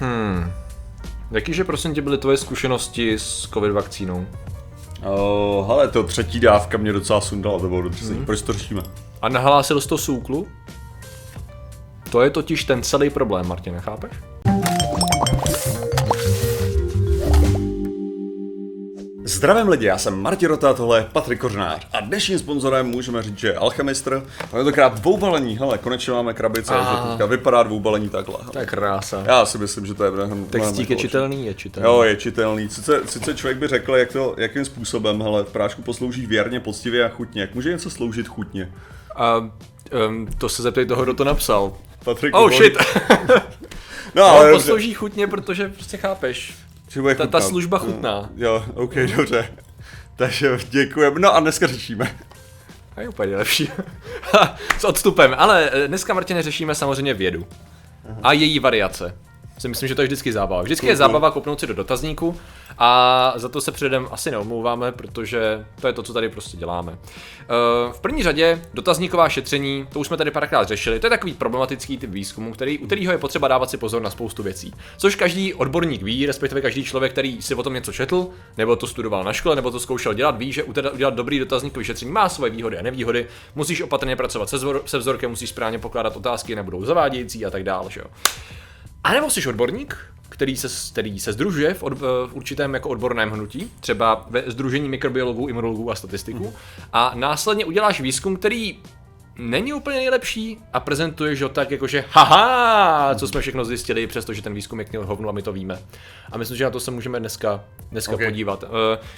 Hmm. Jakýže prosím tě byly tvoje zkušenosti s covid vakcínou? Oh, hele, to třetí dávka mě docela sundala, to bylo dobře. Hmm. Proč to řešíme? A nahlásil jsi to SÚKLu? To je totiž ten celý problém, Martin, nechápeš? Zdravím lidi, já jsem Martin Rota, tohle je Patrik Kořnář a dnešním sponzorem můžeme říct, že je Alchemistr. A tentokrát dvoubalení, hele, konečně máme krabice, že teďka vypadá dvoubalení takhle. To je krása. Já si myslím, že to je mnohem Textík je mnohem čitelný? Je čitelný. Jo, je čitelný. Sice, sice člověk by řekl, jak to, jakým způsobem, hele, prášku poslouží věrně, poctivě a chutně. Jak může něco sloužit chutně? A um, to se zeptej toho, kdo to napsal. Patrik, Oh shit! No, Ale poslouží chutně, protože prostě chápeš. Že bude Ta, ta služba chutná. Jo, ok, dobře. Takže děkujeme. No a dneska řešíme. A je úplně lepší. S odstupem. Ale dneska, Martine, řešíme samozřejmě vědu. A její variace. Si myslím, že to je vždycky zábava. Vždycky je zábava kopnout si do dotazníku a za to se předem asi neomlouváme, protože to je to, co tady prostě děláme. Eh, V první řadě dotazníková šetření, to už jsme tady párkrát řešili, to je takový problematický typ výzkumu, který, u kterého je potřeba dávat si pozor na spoustu věcí. Což každý odborník ví, respektive každý člověk, který si o tom něco četl, nebo to studoval na škole, nebo to zkoušel dělat, ví, že udělat dobrý dotazníkový šetření má svoje výhody a nevýhody. Musíš opatrně pracovat se, zvor, se vzorkem, musíš správně pokládat otázky, nebudou zavádějící a tak dále. Že jo? A nebo jsi odborník, který se, který se združuje v, od, v určitém jako odborném hnutí, třeba ve združení mikrobiologů, imunologů a statistiků, a následně uděláš výzkum, který není úplně nejlepší a prezentuješ ho tak jakože haha, co jsme všechno zjistili, přestože ten výzkum je k němu hovnu a my to víme. A myslím, že na to se můžeme dneska, dneska Ok. podívat. Uh,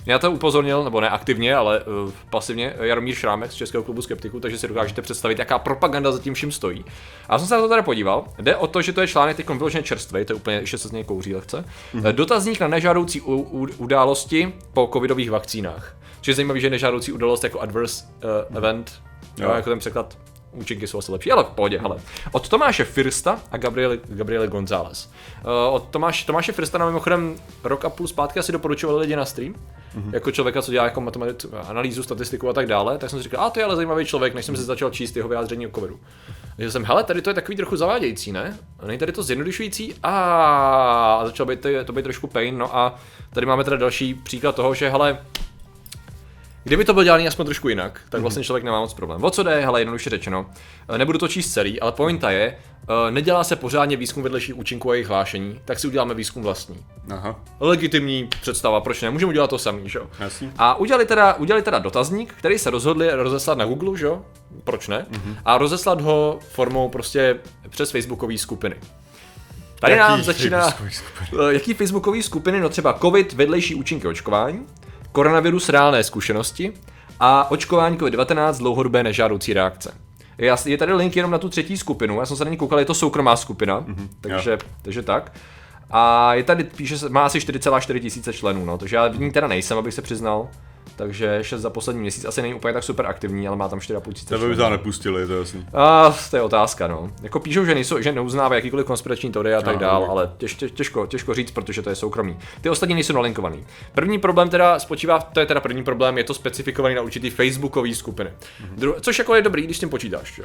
mě na to upozornil, nebo ne aktivně, ale uh, pasivně, Jaromír Šrámek z Českého klubu skeptiků, takže si dokážete představit, jaká propaganda za tím vším stojí. A já jsem se na to tady podíval. Jde o to, že to je článek teď vyloženě čerstvý, to je úplně, ještě se z něj kouří lehce. Mm-hmm. Dotazník na nežádoucí u, u, události po covidových vakcínách. Což je zajímavé, že nežádoucí událost jako adverse uh, event, jo. Jo. jako ten překlad účinky jsou asi lepší, ale v pohodě, hele. Od Tomáše Firsta a Gabriele, Gabriele González. Uh, od Tomáš, Tomáše Firsta nám mimochodem rok a půl zpátky asi doporučovali lidi na stream. Mm-hmm. Jako člověka, co dělá jako matematic, analýzu, statistiku a tak dále, tak jsem si říkal, a to je ale zajímavý člověk, než jsem si začal číst jeho vyjádření o covidu. Takže jsem, hele, tady to je takový trochu zavádějící, ne? Není tady to zjednodušující? A, začal být to, to být trošku pain, no a tady máme teda další příklad toho, že hele, Kdyby to bylo dělané aspoň trošku jinak, tak vlastně člověk nemá moc problém. O co jde, hele, jednoduše řečeno. Eh, Nebudu to číst celý, ale pointa je, eh, nedělá se pořádně výzkum vedlejších účinků a jejich hlášení, tak si uděláme výzkum vlastní. Aha, Legitimní představa, proč ne? Můžeme udělat to samý, že jo? A udělali teda, udělali teda dotazník, který se rozhodli rozeslat na Google, že jo? Proč ne? Mm-hmm. A rozeslat ho formou prostě přes facebookové skupiny. Tady Jaký nám začíná... facebookový skupiny? Eh, Jaký facebookové skupiny? No třeba COVID, vedlejší účinky očkování, koronavirus, reálné zkušenosti a očkování COVID-19, dlouhodobé nežádoucí reakce. Je, tady link jenom na tu třetí skupinu, já jsem se na ní koukal, je to soukromá skupina, mm-hmm, takže, takže tak. A je tady, píše má asi 4,4 tisíce členů, no, takže já v ní teda nejsem, abych se přiznal. Takže 6 za poslední měsíc asi není úplně tak super aktivní, ale má tam 4,5 tisíce To by to nepustili, to je jasný. a to je otázka, no. Jako píšou, že, nejsou, že neuznávají jakýkoliv konspirační teorie a tak dál, ano. ale těž, těž, těžko, těžko říct, protože to je soukromý. Ty ostatní nejsou nalinkovaný. První problém teda spočívá, to je teda první problém, je to specifikovaný na určitý facebookový skupiny. Mhm. Dru- což jako je dobrý, když s tím počítáš, jo.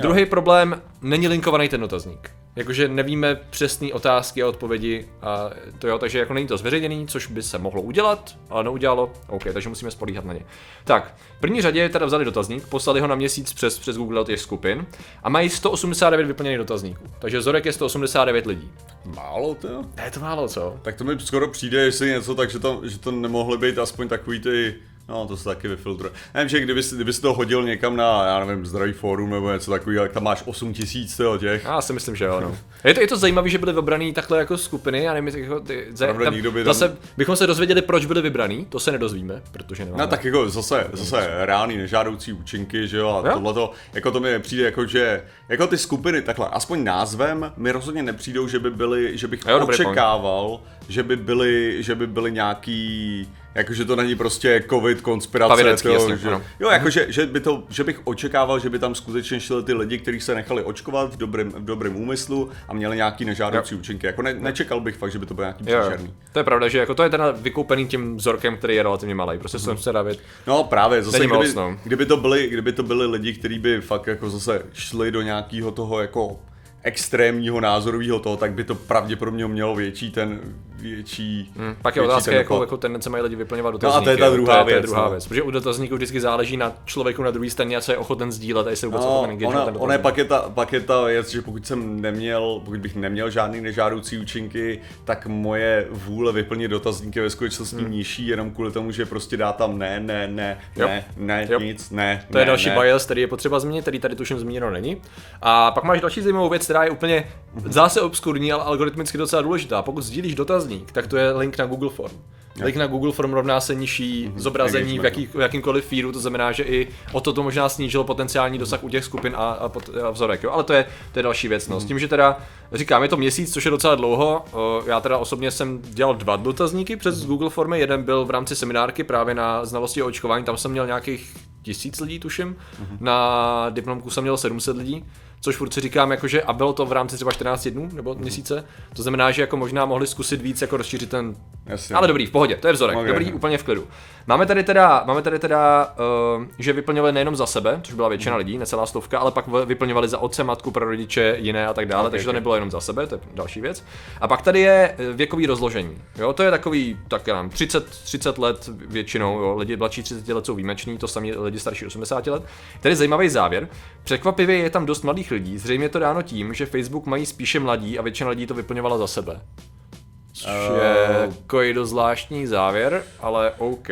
Druhý problém, není linkovaný ten dotazník. Jakože nevíme přesné otázky a odpovědi, a to jo, takže jako není to zveřejněný, což by se mohlo udělat, ale neudělalo. OK, takže musíme spolíhat na ně. Tak, v první řadě teda vzali dotazník, poslali ho na měsíc přes, přes Google do těch skupin a mají 189 vyplněných dotazníků. Takže vzorek je 189 lidí. Málo to? Ne, je to málo, co? Tak to mi skoro přijde, jestli něco, takže to, že to nemohly být aspoň takový ty, no to se taky vyfiltruje. Nevím, že kdyby, si- kdyby to hodil někam na, já nevím, zdravý fórum nebo něco takového, tak tam máš 8 tisíc těch. Já si myslím, že jo, no. Je to, je to zajímavé, že byly vybraný takhle jako skupiny, já nevím, jako ty, Pravda, nikdo by tam- zase bychom se dozvěděli, proč byly vybraný, to se nedozvíme, protože nemáme. No tak jako zase, zase reální nežádoucí účinky, že jo, a Jo. tohleto, jako to mi nepřijde jako, že, jako ty skupiny, takhle, aspoň názvem mi rozhodně nepřijdou, že by byly, že bych Jo, očekával, že by byly, že by byly nějaký, jakože to není prostě covid, konspirace, Pavědecký, to, jasně, že, ano. jo, jakože, že, by to, že bych očekával, že by tam skutečně šli ty lidi, kteří se nechali očkovat v dobrém, v dobrém úmyslu a měli nějaký nežádoucí účinky, jako ne, nečekal bych fakt, že by to bylo nějaký Jo, jo. příšerný. To je pravda, že jako to je teda vykoupený tím vzorkem, který je relativně malý. Prostě jsem se David. No právě, zase kdyby, moc, no. kdyby, to byli, kdyby to byli lidi, kteří by fakt jako zase šli do nějakého toho jako extrémního názorového toho, tak by to pravděpodobně mělo větší ten větší. Hmm. Pak je větší otázka, jakou dopad. jako tendence mají lidi vyplňovat dotazníky. No a to je ta jo. druhá to je, to je věc, druhá no. věc. Protože u dotazníků vždycky záleží na člověku na druhé straně a co je ochoten sdílet a jestli vůbec No, ochoten ona, ten ona je, pak, je ta, pak je ta věc, že pokud jsem neměl, pokud bych neměl žádný nežádoucí účinky, tak moje vůle vyplnit dotazník je ve skutečnosti hmm. nižší, jenom kvůli tomu, že prostě dá tam ne, ne, ne, Jo. ne, ne, Jo. nic, ne, To je ne, další ne. bias, který je potřeba změnit, který tady tuším zmíněno není. A pak máš další zajímavou věc, která je úplně zase obskurní, ale algoritmicky docela důležitá. Pokud sdílíš dotazník, tak to je link na Google Form. Link na Google Form rovná se nižší zobrazení v, jaký, v jakýmkoliv feedu, to znamená, že i o to to možná snížilo potenciální dosah u těch skupin a, a, pot, a vzorek. Jo? Ale to je, to je další věc. No. S tím, že teda říkám, je to měsíc, což je docela dlouho. Já teda osobně jsem dělal dva dotazníky přes Google Formy. Jeden byl v rámci seminárky právě na znalosti o očkování, tam jsem měl nějakých tisíc lidí, tuším. Na diplomku jsem měl 700 lidí. Což furt si říkám, jakože, a bylo to v rámci třeba 14 dnů nebo měsíce, to znamená, že jako možná mohli zkusit víc jako rozšířit ten Jasně. ale dobrý, v pohodě, to je vzorek, Ok. dobrý, úplně v klidu. Máme tady teda, máme tady teda uh, že vyplňovali nejenom za sebe, což byla většina lidí, necelá stovka, ale pak vyplňovali za otce, matku, pro rodiče, jiné a tak dále, Ok, takže to nebylo jenom za sebe, to je další věc. A pak tady je eh, věkový rozložení, jo, to je takový, tak já nevím, 30, 30 let většinou, jo, lidi mladší 30 let jsou výjimeční, to samý lidi starší 80 let. Tady je zajímavý závěr, překvapivě je tam dost mladých lidí, zřejmě je to dáno tím, že Facebook mají spíše mladí a většina lidí to vyplňovala za sebe. Což je Oh. takový dost zvláštní závěr, ale OK.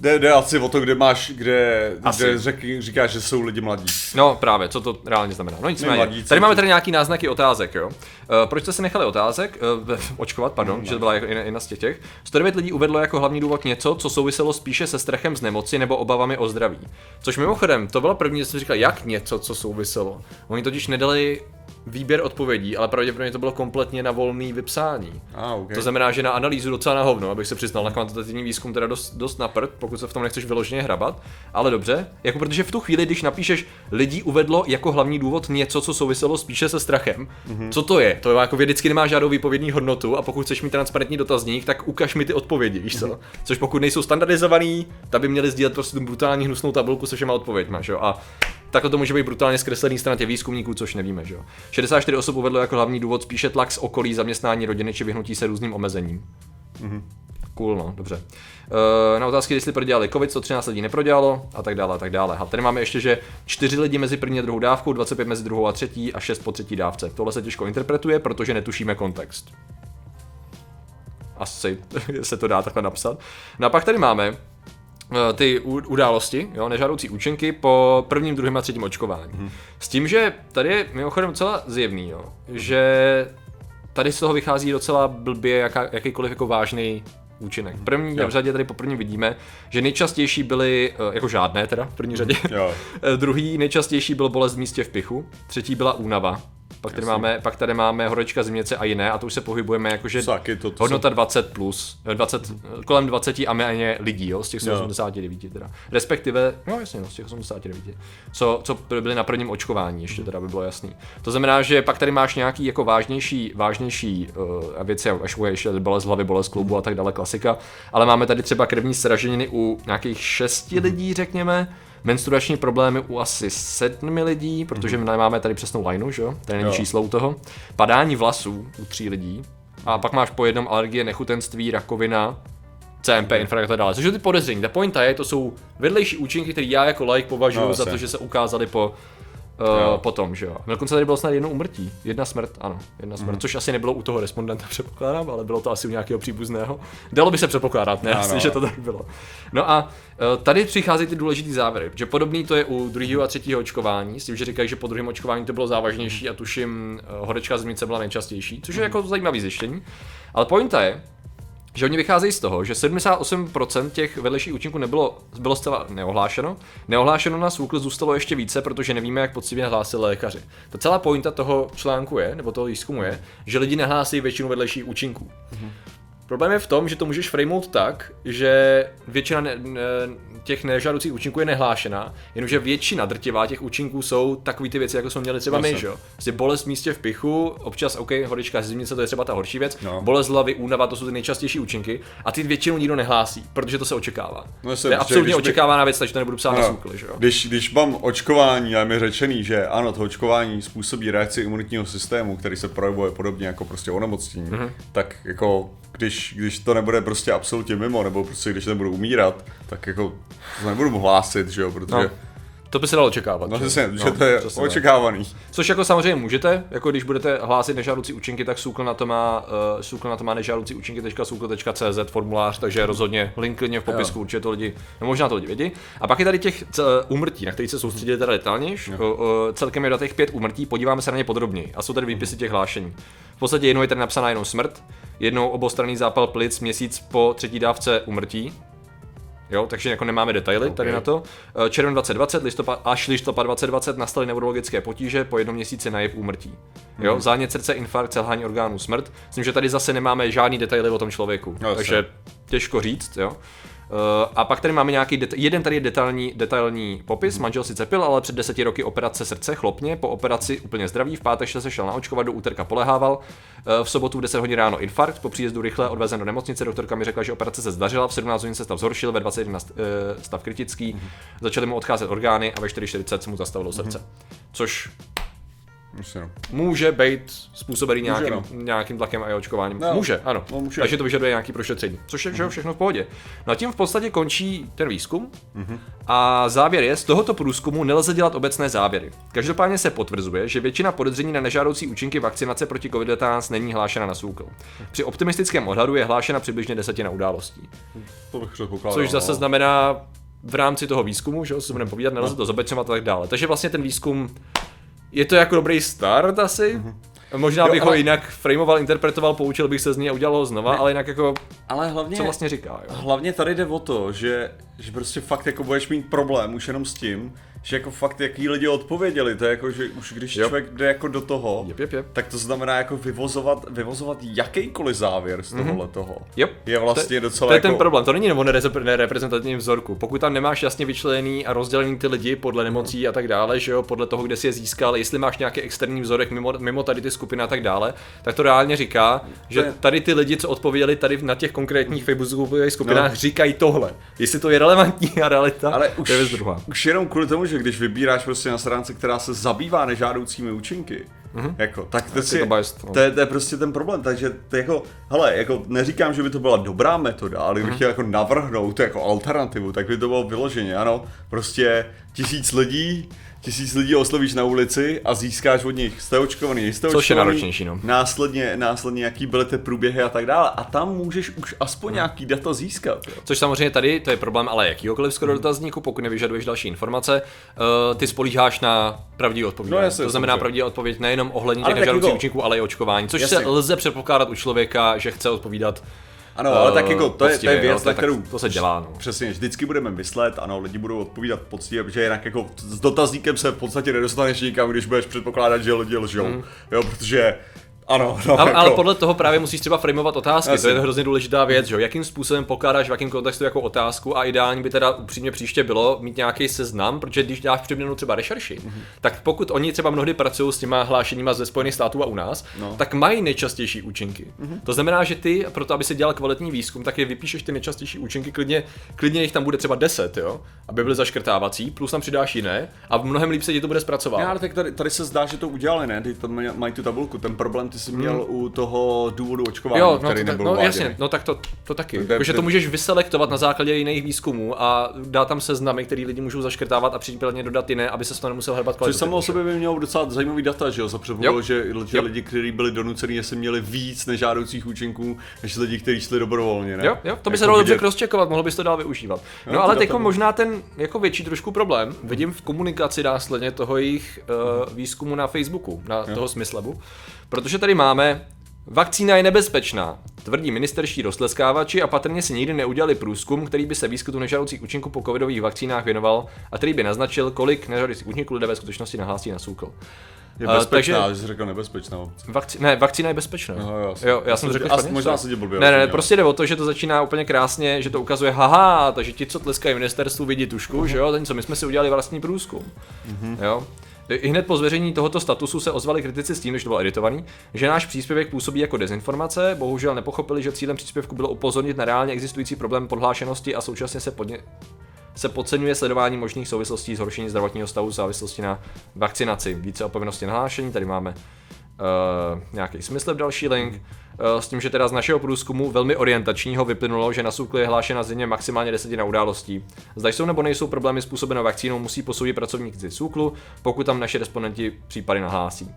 Jde, jde asi o to, kde máš, kde, Asi. kde řek, říkáš, že jsou lidi mladí. No právě, co to reálně znamená. No nicméně, mladí, co tady máme tady nějaký náznaky otázek, jo. Uh, proč jste si nechali otázek, uh, očkovat, pardon, že to byla jako jedna z těch těch. 109 lidí uvedlo jako hlavní důvod něco, co souviselo spíše se strachem z nemoci nebo obavami o zdraví. Což mimochodem, to bylo první, že jsem říkal, jak něco, co souviselo. Oni totiž nedali výběr odpovědí, ale pravděpodobně to bylo kompletně na volný vypsání. A, okay. To znamená, že na analýzu docela na hovno, abych se přiznal, na kvantitativní výzkum teda dost, dost na prd, pokud se v tom nechceš vyloženě hrabat, ale dobře, jako protože v tu chvíli, když napíšeš, lidí uvedlo jako hlavní důvod něco, co souviselo spíše se strachem, mm-hmm. co to je? To je jako vědecky nemá žádnou výpovědní hodnotu a pokud chceš mít transparentní dotazník, tak ukaž mi ty odpovědi, víš co? Což pokud nejsou standardizovaný, tak by měli sdílet prostě tu brutální hnusnou tabulku se všema odpověďma, že jo? A takhle to může být brutálně zkreslený stran těch výzkumníků, což nevíme, že jo. 64 osob uvedlo jako hlavní důvod spíše tlak z okolí, zaměstnání rodiny či vyhnutí se různým omezením. Cool, no, dobře. Uh, na otázky, jestli prodělali COVID, 113 lidí neprodělalo a tak dále, a tak dále. A tady máme ještě, že 4 lidi mezi první a druhou dávkou, 25 mezi druhou a třetí a 6 po třetí dávce. Tohle se těžko interpretuje, protože netušíme kontext. Asi se to dá takhle napsat. No a pak tady máme ty u- události, jo, nežádoucí účinky po prvním, druhém a třetím očkování. Hmm. S tím, že tady je mimochodem docela zjevný, jo, že tady z toho vychází docela blbě jaká, jakýkoliv jako vážný účinek. První Jo. v řadě tady po prvním vidíme, že nejčastější byly, eh, jako žádné teda v první řadě, Jo. Eh, Druhý nejčastější byl bolest v místě v pichu, třetí byla únava, pak tady, máme, pak tady máme horečka, zimnice a jiné a to už se pohybujeme jakože Taky to- to hodnota 20 plus, eh, 20, eh, kolem 20 a méně lidí, jo, z těch 189 teda. Respektive, no jasně, no, z těch 89. Co, co byly na prvním očkování, ještě teda by bylo jasný. To znamená, že pak tady máš nějaký jako vážnější, vážnější uh, věci, až ještě bolest hlavy, bolest klubu a tak dále, klasika, ale máme tady třeba krevní sraženiny u nějakých šesti lidí, řekněme, menstruační problémy u asi sedmi lidí, protože my máme tady přesnou lineu, že jo? Tady není Jo. číslo u toho. Padání vlasů u tří lidí. A pak máš po jednom alergie, nechutenství, rakovina, CMP, infarkt a tak dále. Což jsou ty podezření. Ta pointa je, to jsou vedlejší účinky, které já jako like považuji No, za to, že se ukázaly po. Uh, potom, že jo. Dokonce tady bylo snad jedno umrtí. Jedna smrt, ano, jedna smrt, Mhm. což asi nebylo u toho respondenta, předpokládám, ale bylo to asi u nějakého příbuzného. Dalo by se předpokládat, ne, Ano. asi, že to tak bylo. No a uh, tady přicházejí ty důležitý závěry, že podobný to je u druhého a třetího očkování, s tím, že říkají, že po druhém očkování to bylo závažnější a tuším, uh, horečka zimnice byla nejčastější, což je jako zajímavý zjištění. Ale pointa je, že oni vycházejí z toho, že 78% těch vedlejších účinků nebylo, bylo zcela neohlášeno. Neohlášeno na svůkl zůstalo ještě více, protože nevíme, jak poctivě hlásili lékaři. Ta celá pointa toho článku je, nebo toho výzkumu je, že lidi nehlásí většinu vedlejších účinků. Problém je v tom, že to můžeš frameout tak, že většina ne, ne, těch nežádoucích účinků je nehlášená, jenomže většina drtivá těch účinků jsou takový ty věci, jako jsme měli třeba my, že jo. Prostě bolest v místě v pichu, občas, OK, horečka zimnice, to je třeba ta horší věc, No. bolest hlavy, únava, to jsou ty nejčastější účinky a ty většinou nikdo nehlásí, protože to se očekává. No jasně, to je absolutně když by- očekávaná věc, takže to nebudu psát na No, soukli, že jo. Když, když mám očkování a je mi řečený, že ano, to očkování způsobí reakci imunitního systému, který se projevuje podobně jako prostě onemocnění, Mhm. mm-hmm. tak jako když, když to nebude prostě absolutně mimo, nebo prostě když nebudu umírat, tak jako to nebudu mu hlásit, že jo, protože No. No, To by se dalo očekávat. no, že jo. přesně, že to je tak. očekávaný. Což jako samozřejmě můžete, jako když budete hlásit nežádoucí účinky, tak Sukl na to má, uh, Sukl na to má nežádoucí účinky.sukl.cz formulář, takže rozhodně link klidně v popisku, určitě to lidi, no možná to lidi vědí. A pak je tady těch úmrtí, na kterých se soustředili teda detailnější. Uh, uh, celkem je do těch pět úmrtí, podíváme se na ně podrobněji. A jsou tady výpisy těch hlášení. V podstatě jednou je tady napsaná jenom smrt, jednou obostranný zápal plic měsíc po třetí dávce úmrtí, Jo, takže jako nemáme detaily okay. tady na to. Eh, Červen 2020 listopad, až listopad 2020 nastaly neurologické potíže po jednom měsíci na jev úmrtí. Jo, Mhm. zánět srdce, infarkt, selhání orgánů, smrt. Myslím, že tady zase nemáme žádný detaily o tom člověku, No, takže těžko říct, jo. Eh, a pak tady máme nějaký, det- jeden tady je detailní, detailní popis, Mhm. manžel sice pil, ale před deseti roky operace srdce chlopně, po operaci úplně zdravý, v pátek se šel naočkovat, do úterka polehával, Eh, v sobotu v 10 hodin ráno infarkt, po příjezdu rychle odvezen do nemocnice, doktorka mi řekla, že operace se zdařila, v 17 hodin se stav zhoršil, ve 21 st- eh, stav kritický, Mhm. začaly mu odcházet orgány a ve 4.40 se mu zastavilo srdce. Což Myslím, no. může být způsobený nějakým, no. nějakým tlakem a očkováním. No, může, ano. no, může. Takže to vyžaduje nějaký prošetření. Což je jo, všechno v pohodě. No a tím v podstatě končí ten výzkum. A závěr je, z tohoto průzkumu nelze dělat obecné závěry. Každopádně se potvrzuje, že většina podezření na nežádoucí účinky vakcinace proti COVID-19 není hlášena na SÚKL. Při optimistickém odhadu je hlášena přibližně desetina událostí. To bych. Což zase no. znamená v rámci toho výzkumu, že jo, si budeme povídat, nelze to zobecňovat a tak dále. Takže vlastně ten výzkum je to jako dobrý start asi. Možná Jo, bych ho ale- jinak framoval, interpretoval, poučil bych se z něj a udělal ho znova, ale jinak jako, Ale hlavně, co vlastně říká, jo. hlavně tady jde o to, že, že prostě fakt jako budeš mít problém už jenom s tím, že jako fakt jaký lidi odpověděli, to je jako, že už když jo. člověk jde jako do toho, Jep, jep, jep. tak to znamená jako vyvozovat, vyvozovat jakýkoliv závěr z tohohle toho. Jo. Je vlastně to, docela to je jako... ten problém, to není o nerezep- nereprezentativním vzorku. Pokud tam nemáš jasně vyčlený a rozdělený ty lidi podle nemocí a tak dále, že jo, podle toho, kde si je získal, jestli máš nějaký externí vzorek mimo, mimo tady ty skupiny a tak dále, tak to reálně říká, že je- tady ty lidi, co odpověděli tady na těch konkrétních facebookových skupinách, No. říkají tohle. Jestli to je relevantní a realita, Ale to už, je věc druhá. už jenom kvůli tomu, že když vybíráš prostě na stránce, která se zabývá nežádoucími účinky, mm-hmm. jako, tak to, si, to biased, no. to, je, to je prostě ten problém, takže to jako, hele, jako neříkám, že by to byla dobrá metoda, ale kdybych Mhm. chtěl jako navrhnout jako alternativu, tak by to bylo vyloženě, ano, prostě tisíc lidí, tisíc lidí oslovíš na ulici a získáš od nich, jste očkovaný, jste Což je očkovaný, náročnější, no. následně, následně jaký byly ty průběhy a tak dále a tam můžeš už aspoň nějaký data získat. Jo. Což samozřejmě tady, to je problém ale jakýhokoliv skoro dotazníku, pokud nevyžaduješ další informace, uh, ty spolíháš na pravdivý odpověď. No jasně, to znamená samozřejmě. pravdivá odpověď nejenom ohledně těch nežádoucích jako- účinků, ale i očkování, což Jasně. se lze předpokládat u člověka, že chce odpovídat. Ano, ale tak jako to je, to poctivě, je věc, to na kterou to se dělá, no. Přesně, vždycky budeme myslet, ano, lidi budou odpovídat poctivě, protože jinak jako s dotazníkem se v podstatě nedostaneš nikam, když budeš předpokládat, že lidi lžou. Jo, protože ano, no, Ale, jako, ale podle toho právě musíš třeba frameovat otázky, Jasně. to je hrozně důležitá věc, že? Jakým způsobem pokládáš v jakém kontextu jako otázku a ideální by teda upřímně příště bylo mít nějaký seznam, protože když děláš přiměnou třeba rešerši, Mhm. tak pokud oni třeba mnohdy pracují s těma hlášeníma ze Spojených států a u nás, No. tak mají nejčastější účinky. To znamená, že ty, proto aby si dělal kvalitní výzkum, tak je vypíšeš ty nejčastější účinky, klidně, klidně jich tam bude třeba 10, jo? aby byly zaškrtávací, plus tam přidáš jiné a mnohem líp se ti to bude zpracovat. Ne, ale tak tady, tady se zdá, že to udělali, ne? Ty tam mají- mají tu tabulku. Ten problém ty jsi měl u toho důvodu očkování, Jo, no, který to, nebyl no uváděný. jasně, no tak to, to taky. To je- Jakože to- můžeš vyselektovat na základě jiných výzkumů a dát tam seznamy, který lidi můžou zaškrtávat a případně dodat jiné, aby se to nemusel Což kvalitu. samo o sobě by mělo docela zajímavý data, že jo? Za předpokladu, Jo. že, že Jo. lidi, kteří byli donuceni, jestli měli víc nežádoucích účinků, než lidi, kteří šli dobrovolně, ne? Jo, jo, to by Jako se dalo dobře vidět- crosscheckovat, mohl bys to dál využívat. No Jo, ale teď možná ten jako větší trošku problém vidím v komunikaci následně toho jejich uh, výzkumu na Facebooku, na toho Smyslebu, protože tady máme Vakcína je nebezpečná, tvrdí ministerští roztleskávači a patrně si nikdy neudělali průzkum, který by se výskytu nežádoucích účinků po covidových vakcínách věnoval a který by naznačil, kolik nežádoucích účinků lidé ve skutečnosti nahlásí na SÚKL. Je Uh, bezpečná, takže že jsi řekl nebezpečná vakci- ne, vakcína je bezpečná. No, jo, jo, já jsem řekl špatně, možná se tě blbě Ne, ne, ne, prostě jde o to, že to začíná úplně krásně, že to ukazuje, haha, takže ti, co tleskají ministerstvu, vidí tušku, Mhm. že jo, ten co, my jsme si udělali vlastní průzkum. Jo. I hned po zveřejnění tohoto statusu se ozvali kritici s tím, když to bylo editovaný, že náš příspěvek působí jako dezinformace, bohužel nepochopili, že cílem příspěvku bylo upozornit na reálně existující problém podhlášenosti a současně se podně, se podceňuje sledování možných souvislostí zhoršení zdravotního stavu v závislosti na vakcinaci. Více o povinnosti nahlášení, tady máme uh, nějaký smysl další link. Uh, s tím, že teda z našeho průzkumu velmi orientačního vyplynulo, že na SÚKLu je hlášena denně maximálně desetina událostí. Zda jsou nebo nejsou problémy způsobené vakcínou, musí posoudit pracovníci SÚKLu, pokud tam naše respondenti případy nahlásí.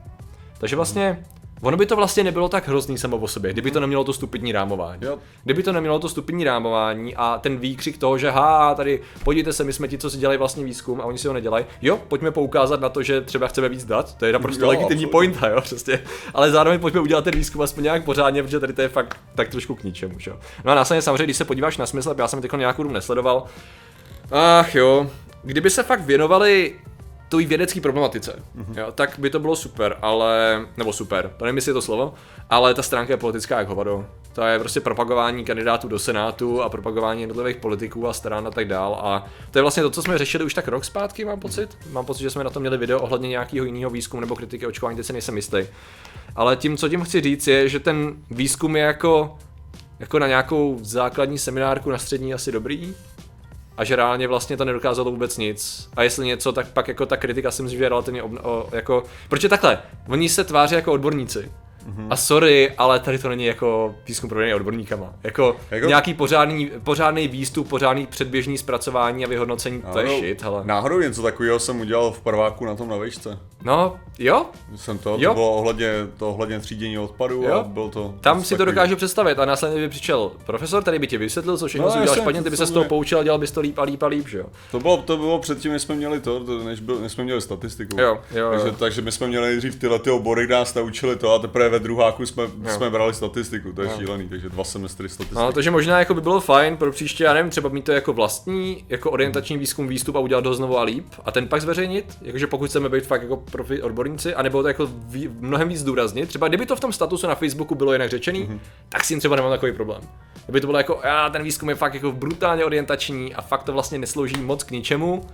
Takže vlastně, ono by to vlastně nebylo tak hrozný samo o sobě, kdyby to nemělo to stupidní rámování. Jo. Kdyby to nemělo to stupidní rámování a ten výkřik toho, že ha, tady podívejte se, my jsme ti, co si dělají vlastní výzkum a oni si ho nedělají. Jo, pojďme poukázat na to, že třeba chceme víc dat, to je naprosto Jo, legitimní absolutně. pointa, jo, přesně. Ale zároveň pojďme udělat ten výzkum aspoň nějak pořádně, protože tady to je fakt tak trošku k ničemu, jo. No a následně samozřejmě, když se podíváš na smysl, já jsem teď nějakou dobu nesledoval, Ach jo, kdyby se fakt věnovali tvojí vědecké problematice, mm-hmm. jo, tak by to bylo super, ale, nebo super, to nevím, jestli je to slovo, ale ta stránka je politická jak hovado. To je prostě propagování kandidátů do Senátu a propagování jednotlivých politiků a stran a tak dál. A to je vlastně to, co jsme řešili už tak rok zpátky, mám pocit. Mám pocit, že jsme na to měli video ohledně nějakého jiného výzkumu nebo kritiky očkování, teď si nejsem jistý. Ale tím, co tím chci říct, je, že ten výzkum je jako, jako na nějakou základní seminárku na střední asi dobrý, a že reálně vlastně to nedokázalo vůbec nic. A jestli něco, tak pak jako ta kritika si myslím, že je relativně obn- o, jako, protože takhle, oni se tváří jako odborníci. Mm-hmm. A sorry, ale tady to není jako výzkum provedený odborníkama. Jako, Jako- nějaký pořádný, pořádný výstup, pořádný předběžný zpracování a vyhodnocení, to je shit, hele. Náhodou něco takového jsem udělal v prváku na tom na vejšce. No, jo, Jsem to, Jo. to bylo ohledně, to ohledně třídění odpadů Jo. a byl to... tam si to takového. dokážu představit a následně by přišel profesor, který by ti vysvětlil, co všechno No, jsi udělal špatně, ty by se z toho poučil a dělal bys to líp a líp a líp, že jo. To bylo, to bylo předtím, než jsme měli to, to než, byl, než jsme měli statistiku. Jo, jo, jo. takže, takže my jsme měli nejdřív tyhle ty obory, kde nás naučili to a teprve ve druháku jsme, jsme brali statistiku, to je šílený, takže dva semestry statistiky. No, takže možná jako by bylo fajn pro příště, já nevím, třeba mít to jako vlastní, jako orientační výzkum, výstup a udělat ho znovu a líp a ten pak zveřejnit, jakože pokud chceme být fakt jako profi odborníci, anebo to jako ví, mnohem víc zdůraznit. Třeba kdyby to v tom statusu na Facebooku bylo jinak řečený, mm-hmm. tak s tím třeba nemám takový problém. Kdyby to bylo jako, já ten výzkum je fakt jako brutálně orientační a fakt to vlastně neslouží moc k ničemu,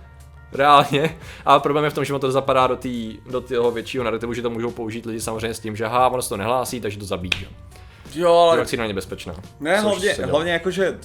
reálně. A problém je v tom, že ono to zapadá do, tý, do toho většího narrativu, že to můžou použít lidi samozřejmě s tím, že ha, ono se to nehlásí, takže to zabíjí. že? Jo, To ale vakcína není bezpečná. Ne, Což hlavně, hlavně jako, že,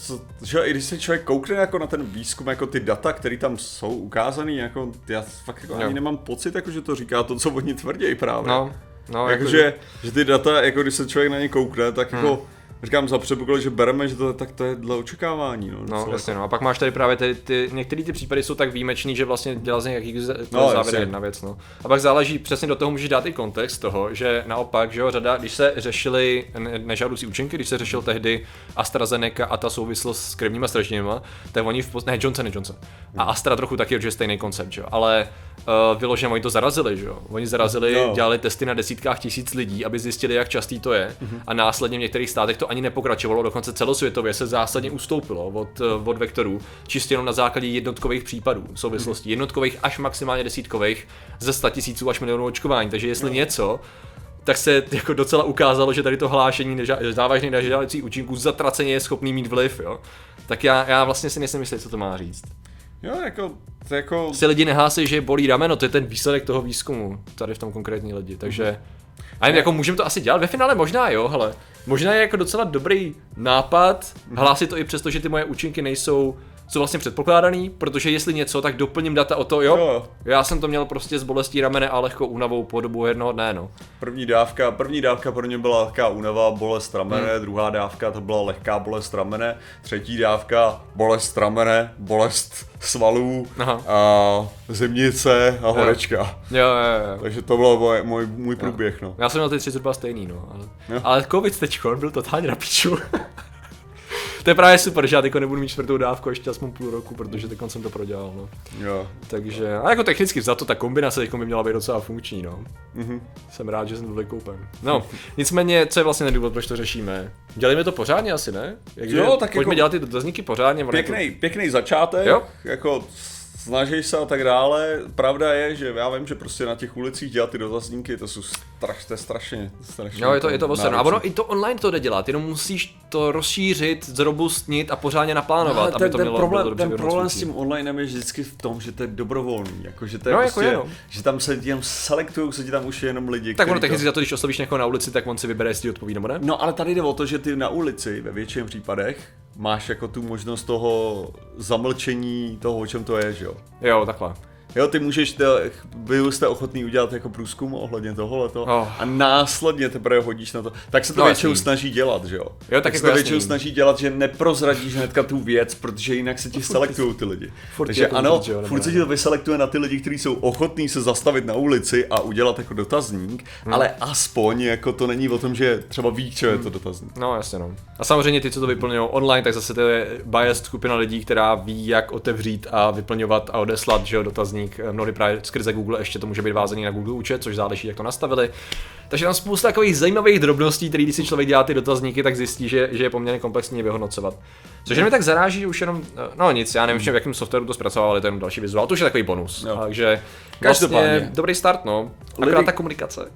že i když se člověk koukne jako na ten výzkum, jako ty data, které tam jsou ukázané, jako já fakt jako Jo. ani nemám pocit, jako, že to říká to, co oni tvrdí právě. No, no, Jakože, že ty data, jako když se člověk na ně koukne, tak jako, říkám za předpoklad, že bereme, že to tak to je dle očekávání. No, No, jasně, no. A pak máš tady právě ty, ty některé ty případy jsou tak výjimečný, že vlastně dělá z jaký No, závěr jedna věc, no. A pak záleží, přesně do toho můžeš dát i kontext toho, že naopak, že jo, řada, když se řešili ne- nežádoucí účinky, když se řešil tehdy AstraZeneca a ta souvislost s krevníma stražněma, tak oni v pod... ne, Johnson, ne Johnson. A Astra trochu taky, že je stejný koncept, že jo. Ale uh, vyloženě oni to zarazili, že jo. Oni zarazili, Jo. dělali testy na desítkách tisíc lidí, aby zjistili, jak častý to je. A následně v některých státech to ani nepokračovalo, dokonce celosvětově se zásadně ustoupilo od, eh, od vektorů, čistě jenom na základě jednotkových případů souvislostí, jednotkových až maximálně desítkových, ze 100 tisíců až milionů očkování. Takže jestli něco, tak se jako docela ukázalo, že tady to hlášení neža- závažných nežádoucích účinků zatraceně je schopný mít vliv, jo. Tak já, já vlastně si nejsem jistý, co to má říct. Jo, jako, to jako, Si lidi nehlásí, že bolí rameno, to je ten výsledek toho výzkumu, tady v tom konkrétní lidi, takže... A nevím, jako můžeme to asi dělat, ve finále možná jo, hele. Možná je jako docela dobrý nápad, hlásit to i přesto, že ty moje účinky nejsou jsou vlastně předpokládaný, protože jestli něco, tak doplním data o to, jo, Jo. já jsem to měl prostě s bolestí ramene a lehkou únavou po dobu jednoho dne, no. první dávka, první dávka pro ně byla lehká únava, bolest ramene, Hmm. druhá dávka to byla lehká bolest ramene, třetí dávka bolest ramene, bolest svalů, Aha. a zimnice a horečka. Jo, jo, jo. Takže to byl můj, můj, můj průběh, no. Já jsem měl ty tři zhruba stejný, no. Ale, Jo. ale covid teďkon byl totálně na piču. To je právě super, že já teďko nebudu mít čtvrtou dávku ještě aspoň půl roku, protože teď jsem to prodělal, no. Jo. Takže, a jako technicky za to ta kombinace teď by měla být docela funkční, no. Mhm. Jsem rád, že jsem to vykoupen. No, nicméně, co je vlastně ten důvod, proč to řešíme? Dělejme to pořádně asi, ne? Jak, Jo, tak pojďme jako- dělat ty dotazníky pořádně. Pěkný, pěkný začátek, Jo. jako snaží se a tak dále. Pravda je, že já vím, že prostě na těch ulicích dělat ty dotazníky, to jsou straš, to je strašně, strašně. Jo, je to, je to osledno. A ono i to online to jde dělat, jenom musíš to rozšířit, zrobustnit a pořádně naplánovat, No, aby to ten, mělo problém, bylo dobře ten problém s tím onlinem je vždycky v tom, že to je dobrovolný, jako, že to je No, jako prostě, je, no. že tam se jenom selektují, se ti tam už jenom lidi, Tak ono který to- technicky za to, když oslovíš někoho na ulici, tak on si vybere, jestli odpoví nebo ne. No ale tady jde o to, že ty na ulici ve většině případech máš jako tu možnost toho zamlčení toho, o čem to je, že jo. Jo, takhle. Jo, ty můžeš, vy jste ochotný udělat jako průzkum ohledně toholeto Oh. a následně teprve hodíš na to. Tak se to No, většinou jasný. snaží dělat, že jo? Jo, tak se jako to jasný. většinou snaží dělat, že neprozradíš hnedka tu věc, protože jinak se ti selektují ty lidi. furt Takže to ano, říct, že jo, nebo furt se ti to vyselektuje na ty lidi, kteří jsou ochotní se zastavit na ulici a udělat jako dotazník, Hmm. ale aspoň jako to není o tom, že třeba ví, co je to dotazník. No jasně no. A samozřejmě ty, co to vyplňují online, tak zase to je biased skupina lidí, která ví, jak otevřít a vyplňovat a odeslat, že jo, dotazník. Mnohdy právě skrze Google ještě to může být vázaný na Google účet, což záleží, jak to nastavili. Takže tam spousta takových zajímavých drobností, které když si člověk dělá ty dotazníky, tak zjistí, že, že je poměrně komplexní je vyhodnocovat. Což mě tak zaráží, že už jenom, no nic, já nevím, v jakém softwaru to zpracovali, to je jenom další vizuál, to už je takový bonus. Jo. Takže Každopádně. vlastně dobrý start, no. Akorát Lidi- ta komunikace.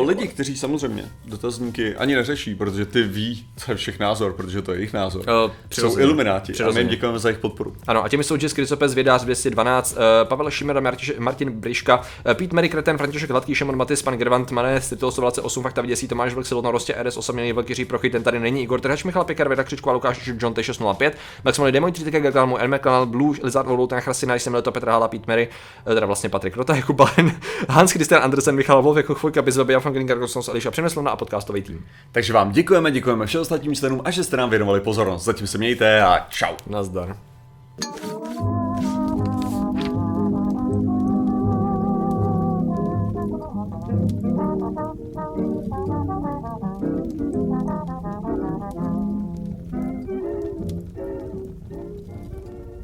Uh, lidi, kteří samozřejmě dotazníky ani neřeší, protože ty ví, co je všech názor, protože to je jejich názor. Eh, jsou přirozeně. ilumináti a my Přirozeně. jim děkujeme za jejich podporu. Ano, a těmi jsou Jess Krysopes, Vědář 212, uh, Pavel Šimera, Martin Briška, uh, Pete Mary Kreten, František Hladký, Šimon Matis, pan Gervant, Mané, Titul 128, Fakta Viděsí, Tomáš Vlk, Silvano Rostě, RS, Osamělý Velký Ří, Prochy, ten tady není, Igor Trhač, Michal Pekar, Věda Křičku a Lukáš John T605, Maximally Demoj, Tritika Gagalmu, Elmer Kanal, Blue, Lizard Loutan, Chrasina, jsem to Petr Hala, Pete Mary, eh, teda vlastně Patrik Rota, Jakub Balen, Hans Christian Andersen, Michal Wolf, jako Chvojka, Bizveby, Jan Franklin, Karkosons, Eliša Přemyslovna a podcastový tým. Takže vám děkujeme, děkujeme všem ostatním členům a že jste nám věnovali pozornost. Zatím se mějte a čau. Nazdar. Thank you.